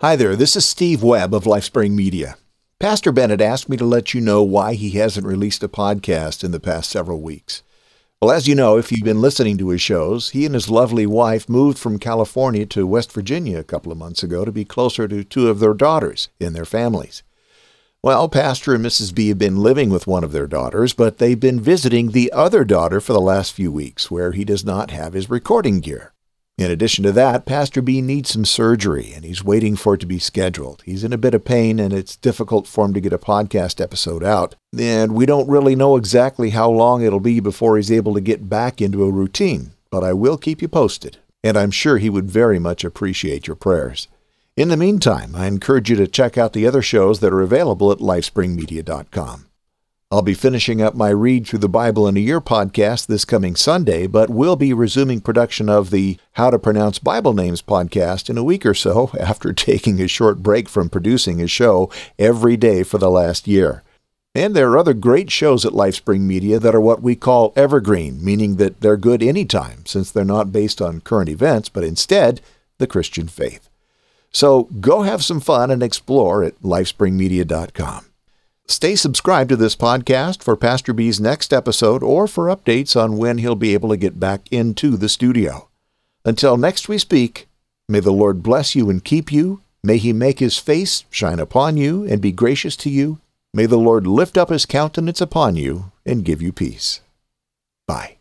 Hi there, this is Steve Webb of Lifespring Media. Pastor Bennett asked me to let you know why he hasn't released a podcast in the past several weeks. Well, as you know, if you've been listening to his shows, he and his lovely wife moved from California to West Virginia a couple of months ago to be closer to two of their daughters in their families. Well, Pastor and Mrs. B have been living with one of their daughters, but they've been visiting the other daughter for the last few weeks, where he does not have his recording gear. In addition to that, Pastor B needs some surgery and he's waiting for it to be scheduled. He's in a bit of pain and it's difficult for him to get a podcast episode out. And we don't really know exactly how long it'll be before he's able to get back into a routine, but I will keep you posted. And I'm sure he would very much appreciate your prayers. In the meantime, I encourage you to check out the other shows that are available at lifespringmedia.com. I'll be finishing up my Read Through the Bible in a Year podcast this coming Sunday, but we'll be resuming production of the How to Pronounce Bible Names podcast in a week or so after taking a short break from producing a show every day for the last year. And there are other great shows at Lifespring Media that are what we call evergreen, meaning that they're good anytime since they're not based on current events, but instead the Christian faith. So go have some fun and explore at lifespringmedia.com. Stay subscribed to this podcast for Pastor B's next episode or for updates on when he'll be able to get back into the studio. Until next we speak, may the Lord bless you and keep you. May he make his face shine upon you and be gracious to you. May the Lord lift up his countenance upon you and give you peace. Bye.